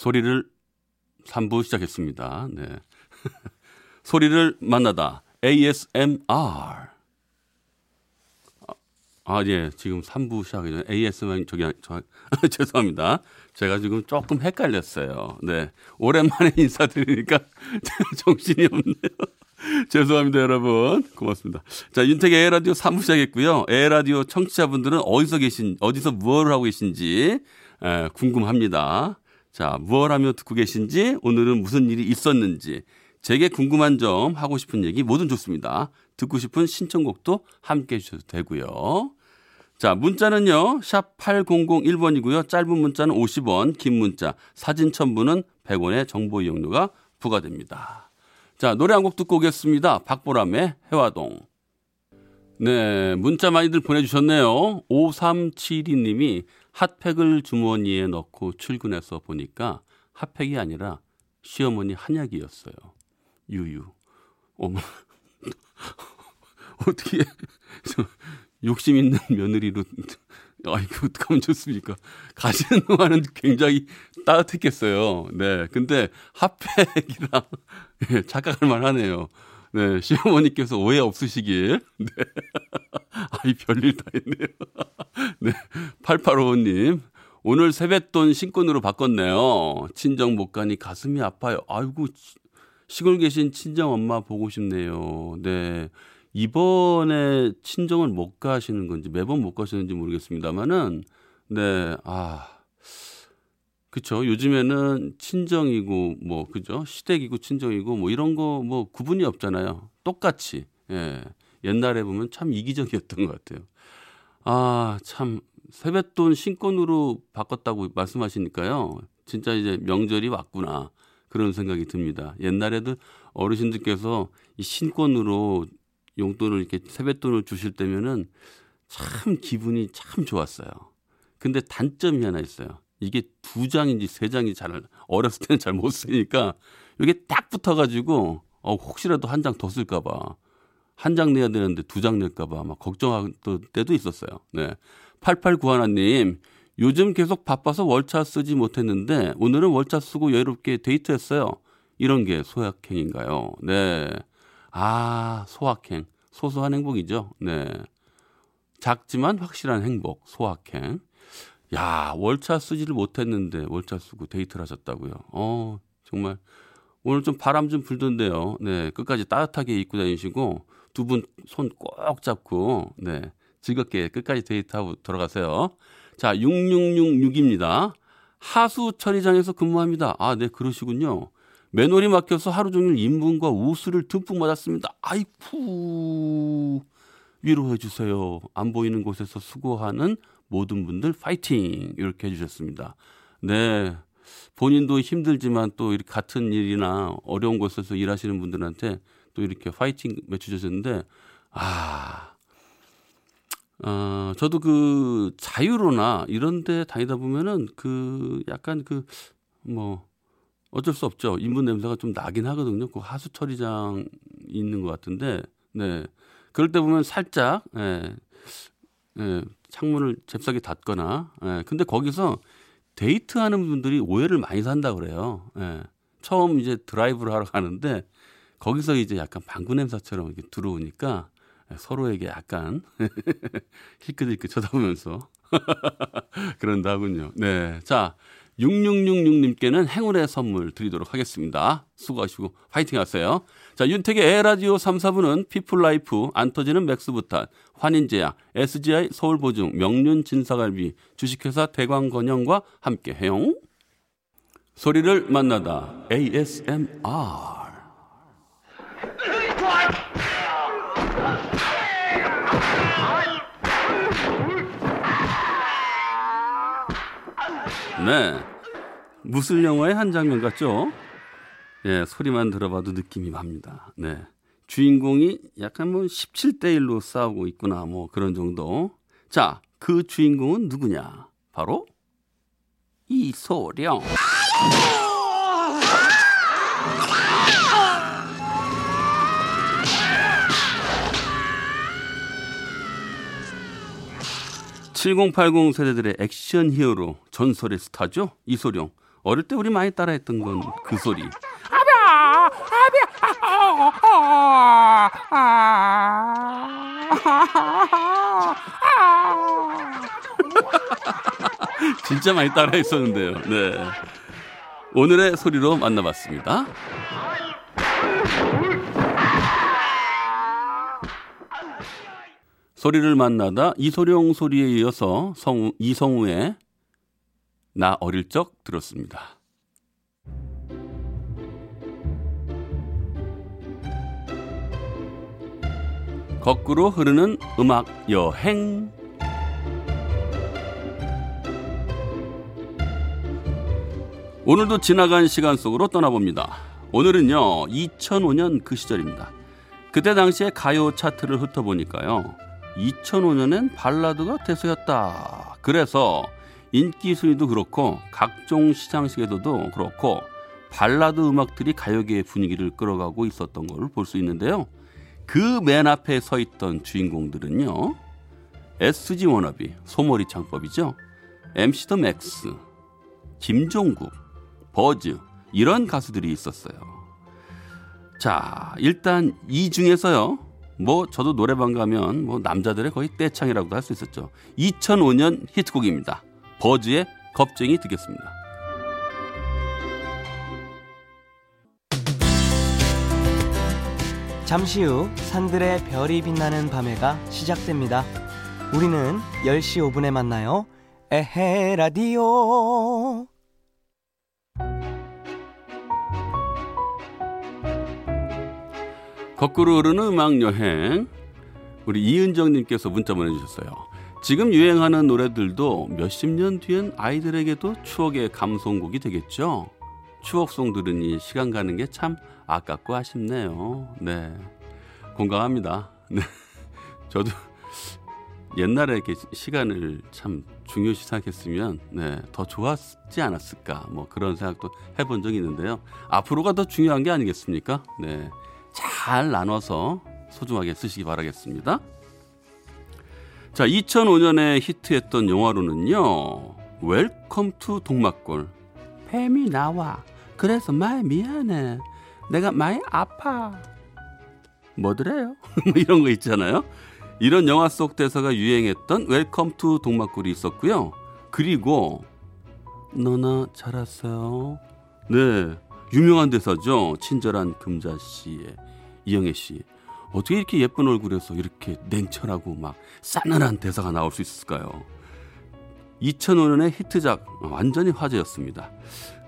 소리를 3부 시작했습니다. 네. 소리를 만나다 ASMR. 아, 아, 예. 지금 3부 시작하기 전에 ASMR 저기 저, 죄송합니다. 제가 지금 조금 헷갈렸어요. 네. 오랜만에 인사드리니까 정신이 없네요. 죄송합니다, 여러분. 고맙습니다. 자, 윤택의 에라디오 3부 시작했고요. 에라디오 청취자분들은 어디서 계신, 어디서 무엇을 하고 계신지 에, 궁금합니다. 자, 무엇 하며 듣고 계신지, 오늘은 무슨 일이 있었는지, 제게 궁금한 점, 하고 싶은 얘기 뭐든 좋습니다. 듣고 싶은 신청곡도 함께 해주셔도 되고요. 자, 문자는요, 샵 8001번이고요. 짧은 문자는 50원, 긴 문자, 사진 첨부는 100원의 정보 이용료가 부과됩니다. 자, 노래 한 곡 듣고 오겠습니다. 박보람의 해화동. 네, 문자 많이들 보내주셨네요. 5372님이 핫팩을 주머니에 넣고 출근해서 보니까 핫팩이 아니라 시어머니 한약이었어요. 유유. 어머. 어떻게 욕심 있는 며느리로 아이고 어떡하면 좋습니까? 가시는 동안은 굉장히 따뜻했겠어요. 네. 근데 핫팩이랑 예, 착각할 만하네요. 네, 시어머니께서 오해 없으시길. 네. 아이, 별일 다 했네요. 네. 8855님. 오늘 세뱃돈 신권으로 바꿨네요. 친정 못 가니 가슴이 아파요. 아이고, 시골 계신 친정 엄마 보고 싶네요. 네. 이번에 친정을 못 가시는 건지 매번 못 가시는지 모르겠습니다만은, 네, 아. 그쵸. 요즘에는 친정이고, 뭐, 그죠. 시댁이고, 친정이고, 뭐, 이런 거, 뭐, 구분이 없잖아요. 똑같이. 예. 옛날에 보면 참 이기적이었던 것 같아요. 아, 참, 세뱃돈 신권으로 바꿨다고 말씀하시니까요. 진짜 이제 명절이 왔구나. 그런 생각이 듭니다. 옛날에도 어르신들께서 이 신권으로 용돈을 이렇게 세뱃돈을 주실 때면은 참 기분이 참 좋았어요. 근데 단점이 하나 있어요. 이게 두 장인지 세 장인지 잘 어렸을 때는 잘 못 쓰니까 이게 딱 붙어가지고 어, 혹시라도 한 장 더 쓸까봐 한 장 내야 되는데 두 장 낼까봐 막 걱정할 때도 있었어요. 네. 8891님, 요즘 계속 바빠서 월차 쓰지 못했는데 오늘은 월차 쓰고 여유롭게 데이트했어요. 이런 게 소확행인가요? 네. 아, 소확행. 소소한 행복이죠. 네. 작지만 확실한 행복, 소확행. 야, 월차 쓰지를 못했는데 월차 쓰고 데이트를 하셨다고요. 어, 정말 오늘 좀 바람 좀 불던데요. 네, 끝까지 따뜻하게 입고 다니시고 두 분 손 꼭 잡고 네, 즐겁게 끝까지 데이트하고 돌아가세요. 자, 6666입니다. 하수 처리장에서 근무합니다. 아, 네, 그러시군요. 맨홀이 막혀서 하루 종일 인분과 우수를 듬뿍 맞았습니다. 아이쿠. 위로해 주세요. 안 보이는 곳에서 수고하는 모든 분들 파이팅! 이렇게 해주셨습니다. 네. 본인도 힘들지만 또 이렇게 같은 일이나 어려운 곳에서 일하시는 분들한테 또 이렇게 파이팅 외쳐주셨는데, 아, 어, 저도 그 자유로나 이런 데 다니다 보면은 그 약간 그 뭐 어쩔 수 없죠. 인분 냄새가 좀 나긴 하거든요. 그 하수 처리장 있는 것 같은데, 네. 그럴 때 보면 살짝, 예, 예, 창문을 잽싸게 닫거나, 예, 근데 거기서 데이트하는 분들이 오해를 많이 산다 그래요. 예. 처음 이제 드라이브를 하러 가는데 거기서 이제 약간 방구 냄새처럼 이렇게 들어오니까 서로에게 약간 힐끗힐끗 쳐다보면서 그런다 하군요. 네. 자, 6666님께는 행운의 선물 드리도록 하겠습니다. 수고하시고 파이팅 하세요. 자, 윤택의 에헤라디오 3, 4부는 피플라이프, 안 터지는 맥스부탄, 환인제약, SGI 서울보증, 명륜 진사갈비, 주식회사 대광건영과 함께해요. 소리를 만나다 ASMR 네. 무술 영화의 한 장면 같죠? 예, 소리만 들어봐도 느낌이 납니다. 네. 주인공이 약간 뭐 17대 1로 싸우고 있구나 뭐 그런 정도. 자, 그 주인공은 누구냐? 바로 이소령. (7080) 세대들의 액션 히어로 전설의 스타죠 이소룡 어릴 때 우리 많이 따라했던 건 그 소리 진짜 많이 따라했었는데요. 네. 오늘의 소리로 만나봤습니다. 소리를 만나다 이소룡 소리에 이어서 성, 이성우의 나 어릴 적 들었습니다. 거꾸로 흐르는 음악 여행. 오늘도 지나간 시간 속으로 떠나봅니다. 오늘은요, 2005년 그 시절입니다. 그때 당시에 가요 차트를 훑어보니까요, 2005년엔 발라드가 대세였다. 그래서 인기 순위도 그렇고, 각종 시상식에서도 그렇고, 발라드 음악들이 가요계의 분위기를 끌어가고 있었던 걸 볼 수 있는데요. 그 맨 앞에 서 있던 주인공들은요. SG 워너비, 소머리 창법이죠. MC 더 맥스, 김종국, 버즈 이런 가수들이 있었어요. 자, 일단 이 중에서요. 뭐 저도 노래방 가면 뭐 남자들의 거의 떼창이라고도 할 수 있었죠. 2005년 히트곡입니다. 버즈의 겁쟁이 듣겠습니다. 잠시 후 산들의 별이 빛나는 밤에가 시작됩니다. 우리는 10시 5분에 만나요. 에헤 라디오. 거꾸로 흐르는 음악 여행. 우리 이은정님께서 문자 보내주셨어요. 지금 유행하는 노래들도 몇십 년 뒤엔 아이들에게도 추억의 감성곡이 되겠죠. 추억송 들으니 시간 가는 게 참 아깝고 아쉽네요. 네. 공감합니다. 네. 저도 옛날에 이렇게 시간을 참 중요시 생각했으면 네, 더 좋았지 않았을까 뭐 그런 생각도 해본 적이 있는데요. 앞으로가 더 중요한 게 아니겠습니까? 네. 잘 나눠서 소중하게 쓰시기 바라겠습니다. 자, 2005년에 히트했던 영화로는요. 웰컴 투 동막골. 뱀이 나와. 그래서 많이 미안해. 내가 마이 아파. 뭐더래요? 뭐 이런 거 있잖아요. 이런 영화 속 대사가 유행했던 웰컴 투 동막골이 있었고요. 그리고 너나 잘하세요. 네. 유명한 대사죠. 친절한 금자 씨의 이영애 씨. 어떻게 이렇게 예쁜 얼굴에서 이렇게 냉철하고 막 싸늘한 대사가 나올 수 있을까요? 2005년의 히트작 완전히 화제였습니다.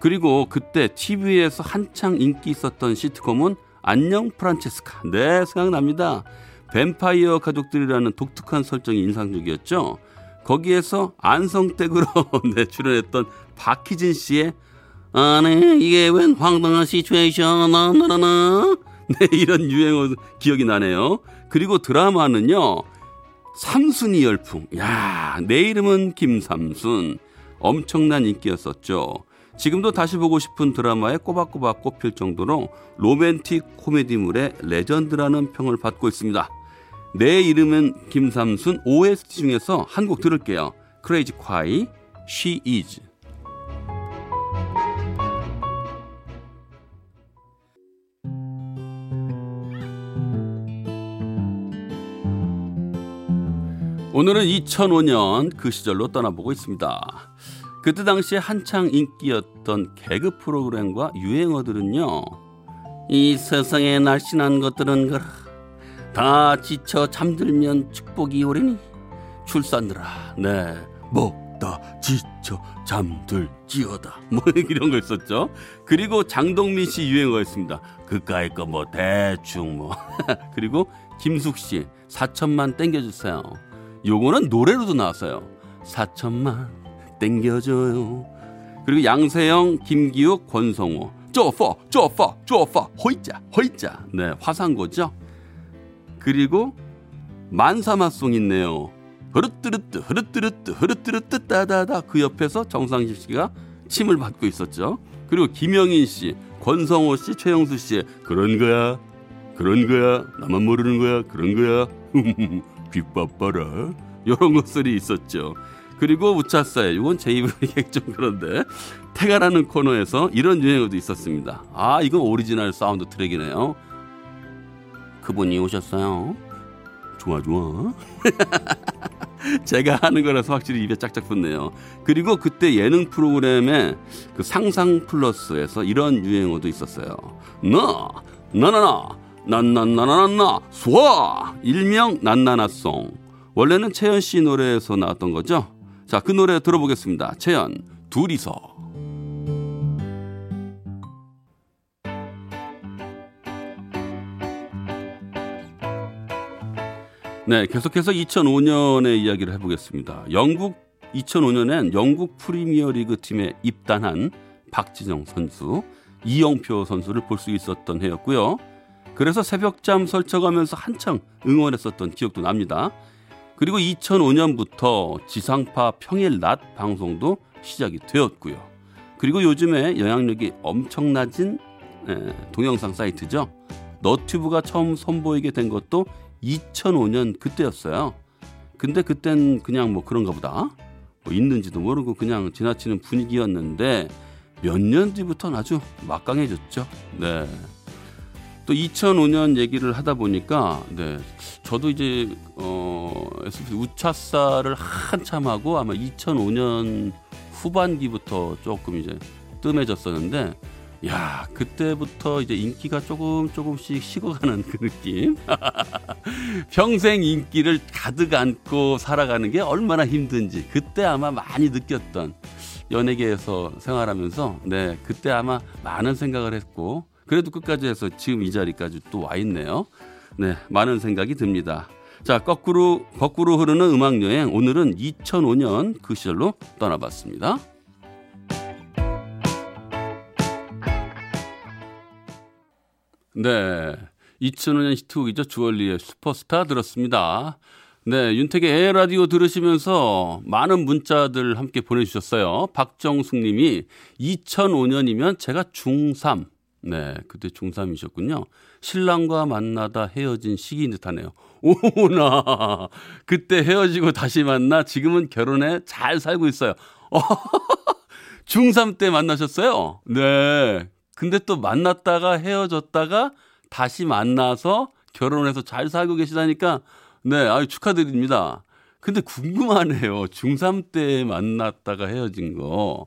그리고 그때 TV에서 한창 인기 있었던 시트콤은 안녕 프란체스카. 네, 생각납니다. 뱀파이어 가족들이라는 독특한 설정이 인상적이었죠. 거기에서 안성댁으로 네, 출연했던 박희진 씨의 아네 이게 웬 황당한 시츄에이션 나나나 네 이런 유행어 기억이 나네요. 그리고 드라마는요 삼순이 열풍 야 내 이름은 김삼순 엄청난 인기였었죠. 지금도 다시 보고 싶은 드라마에 꼬박꼬박 꼽힐 정도로 로맨틱 코미디물의 레전드라는 평을 받고 있습니다. 내 이름은 김삼순 OST 중에서 한 곡 들을게요. 클래지콰이 She Is 오늘은 2005년 그 시절로 떠나보고 있습니다. 그때 당시에 한창 인기였던 개그 프로그램과 유행어들은요. 이 세상에 날씬한 것들은 그라 다 지쳐 잠들면 축복이 오리니 출산들아 네 먹다 지쳐 잠들지어다 뭐 이런 거 있었죠. 그리고 장동민 씨 유행어였습니다. 그까이 거 뭐 대충 뭐 그리고 김숙 씨 4천만 땡겨주세요. 요거는 노래로도 나왔어요. 4천만 땡겨줘요. 그리고 양세형, 김기욱, 권성호. 쪼퍼, 쪼퍼, 쪼퍼, 호이자, 호이자. 네, 화상고죠. 그리고 만사마송 있네요. 흐르뜨르뜨 흐르뜨르뜨 흐르뜨르뜨 따다다 그 옆에서 정상실 씨가 침을 받고 있었죠. 그리고 김영인 씨, 권성호 씨, 최영수 씨의 그런 거야, 그런 거야, 나만 모르는 거야, 그런 거야, 귓바빠라 이런 것들이 있었죠. 그리고 우차사에 이건 제 입으로 얘기 좀 그런데 택아라는 코너에서 이런 유행어도 있었습니다. 아 이건 오리지널 사운드 트랙이네요. 그분이 오셨어요. 좋아 좋아. 제가 하는 거라서 확실히 입에 짝짝 붙네요. 그리고 그때 예능 프로그램에 그 상상 플러스에서 이런 유행어도 있었어요. 나, 나나나, 난난나나나나, 수아! 일명 난나나송. 원래는 채연 씨 노래에서 나왔던 거죠. 자, 그 노래 들어보겠습니다. 채연, 둘이서. 네, 계속해서 2005년의 이야기를 해보겠습니다. 영국 2005년엔 영국 프리미어리그 팀에 입단한 박지정 선수, 이영표 선수를 볼 수 있었던 해였고요. 그래서 새벽잠 설쳐가면서 한창 응원했었던 기억도 납니다. 그리고 2005년부터 지상파 평일 낮 방송도 시작이 되었고요. 그리고 요즘에 영향력이 엄청나진 동영상 사이트죠. 너튜브가 처음 선보이게 된 것도 2005년 그때였어요. 근데 그땐 그냥 뭐 그런가 보다. 뭐 있는지도 모르고 그냥 지나치는 분위기였는데 몇 년 뒤부터는 아주 막강해졌죠. 네. 또 2005년 얘기를 하다 보니까 네. 저도 이제 어 SBS 우차사를 한참 하고 아마 2005년 후반기부터 조금 이제 뜸해졌었는데 야 그때부터 이제 인기가 조금 조금씩 식어가는 그 느낌 평생 인기를 가득 안고 살아가는 게 얼마나 힘든지 그때 아마 많이 느꼈던 연예계에서 생활하면서 네 그때 아마 많은 생각을 했고 그래도 끝까지 해서 지금 이 자리까지 또 와 있네요 네 많은 생각이 듭니다 자 거꾸로 거꾸로 흐르는 음악 여행 오늘은 2005년 그 시절로 떠나봤습니다. 네. 2005년 히트곡이죠. 주얼리의 슈퍼스타 들었습니다. 네. 윤택의 에라디오 들으시면서 많은 문자들 함께 보내주셨어요. 박정숙 님이 2005년이면 제가 중3. 네. 그때 중3이셨군요. 신랑과 만나다 헤어진 시기인 듯 하네요. 오나. 그때 헤어지고 다시 만나 지금은 결혼해 잘 살고 있어요. 중3 때 만나셨어요? 네. 근데 또 만났다가 헤어졌다가 다시 만나서 결혼해서 잘 살고 계시다니까 네, 아유 축하드립니다. 근데 궁금하네요. 중3 때 만났다가 헤어진 거.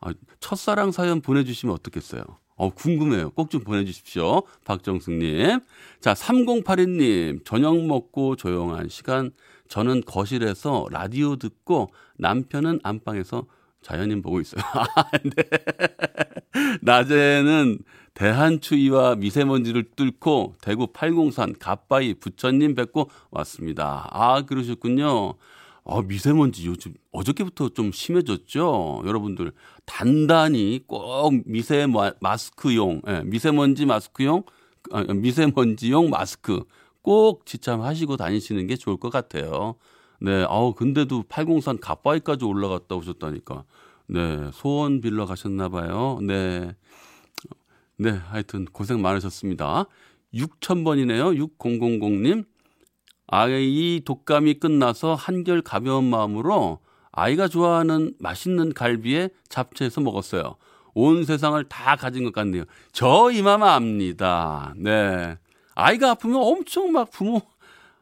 아, 첫사랑 사연 보내주시면 어떻겠어요? 어, 궁금해요. 꼭 좀 보내주십시오. 박정숙님. 자, 3082님. 저녁 먹고 조용한 시간. 저는 거실에서 라디오 듣고 남편은 안방에서 자연인 보고 있어요. 아, 네. 낮에는 대한추위와 미세먼지를 뚫고 대구 팔공산 갓바위 부처님 뵙고 왔습니다. 아, 그러셨군요. 어, 미세먼지 요즘 어저께부터 좀 심해졌죠. 여러분들 단단히 꼭 미세 마스크용, 예, 미세먼지 마스크용, 아, 미세먼지용 마스크 꼭 지참하시고 다니시는 게 좋을 것 같아요. 네, 아우 근데도 팔공산 갓바위까지 올라갔다 오셨다니까. 네, 소원 빌러 가셨나 봐요. 네. 네, 하여튼 고생 많으셨습니다. 6000번이네요. 6000님. 아이 독감이 끝나서 한결 가벼운 마음으로 아이가 좋아하는 맛있는 갈비에 잡채해서 먹었어요. 온 세상을 다 가진 것 같네요. 저 이마마 압니다. 네. 아이가 아프면 엄청 막 부모,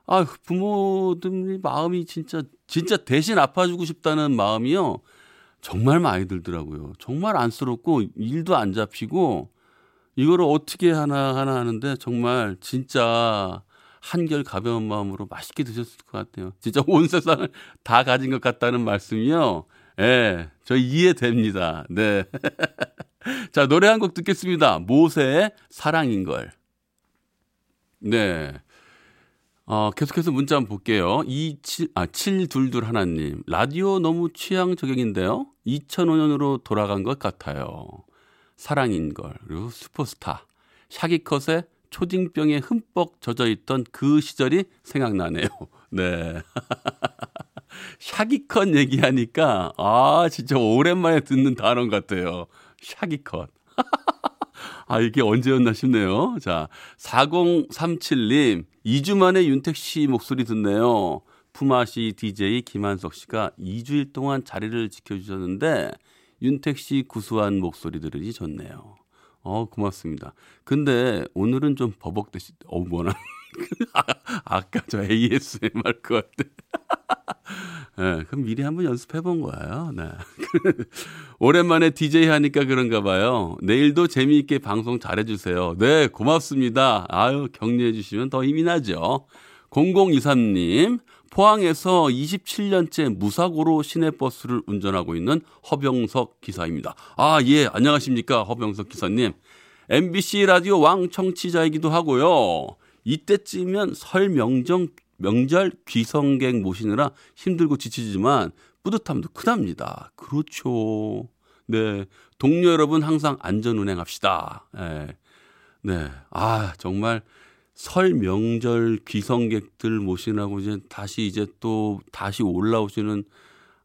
아, 부모들이 마음이 진짜, 진짜 대신 아파주고 싶다는 마음이요. 정말 많이 들더라고요. 정말 안쓰럽고 일도 안 잡히고 이거를 어떻게 하나 하나 하는데 정말 진짜 한결 가벼운 마음으로 맛있게 드셨을 것 같아요. 진짜 온 세상을 다 가진 것 같다는 말씀이요. 예, 네, 저 이해됩니다. 네. 자, 노래 한 곡 듣겠습니다. 모세의 사랑인 걸. 네. 어, 계속해서 문자 한번 볼게요. 27, 아, 722 하나님. 라디오 너무 취향 저격인데요? 2005년으로 돌아간 것 같아요. 사랑인 걸. 그리고 슈퍼스타. 샤기컷의 초딩병에 흠뻑 젖어 있던 그 시절이 생각나네요. 네. 샤기컷 얘기하니까 아 진짜 오랜만에 듣는 단어 같아요. 샤기컷. 아 이게 언제였나 싶네요. 자 4037님 2주 만에 윤택 씨 목소리 듣네요. 푸마시 DJ 김한석 씨가 2주일 동안 자리를 지켜주셨는데 윤택 씨 구수한 목소리 들으니 좋네요. 어 고맙습니다. 근데 오늘은 좀 버벅대시. 어 뭐나. 아까 저 ASMR 것 같아. 네, 그럼 미리 한번 연습해 본 거예요. 네. 오랜만에 DJ 하니까 그런가 봐요. 내일도 재미있게 방송 잘해주세요. 네, 고맙습니다. 아유, 격려해 주시면 더 힘이 나죠. 0023님, 포항에서 27년째 무사고로 시내버스를 운전하고 있는 허병석 기사입니다. 아, 예, 안녕하십니까. 허병석 기사님. MBC 라디오 왕 청취자이기도 하고요. 이때쯤이면 설 명정 명절 귀성객 모시느라 힘들고 지치지만 뿌듯함도 크답니다. 그렇죠. 네. 동료 여러분 항상 안전 운행합시다. 네. 네. 아, 정말 설 명절 귀성객들 모시라고 이제 다시 이제 또 다시 올라오시는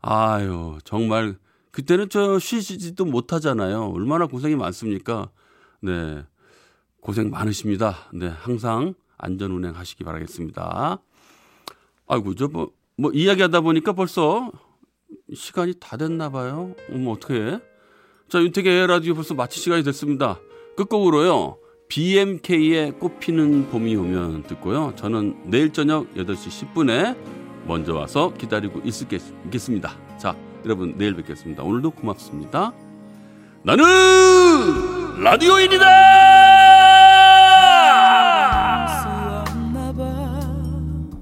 아유, 정말 그때는 저 쉬시지도 못하잖아요. 얼마나 고생이 많습니까? 네. 고생 많으십니다. 네. 항상 안전 운행하시기 바라겠습니다. 아이고, 저 뭐, 뭐 이야기하다 보니까 벌써 시간이 다 됐나 봐요. 어머, 어떡해. 자, 윤택의 라디오 벌써 마칠 시간이 됐습니다. 끝곡으로요. BMK의 꽃피는 봄이 오면 듣고요. 저는 내일 저녁 8시 10분에 먼저 와서 기다리고 있겠습니다. 자, 여러분 내일 뵙겠습니다. 오늘도 고맙습니다. 나는 라디오인이다!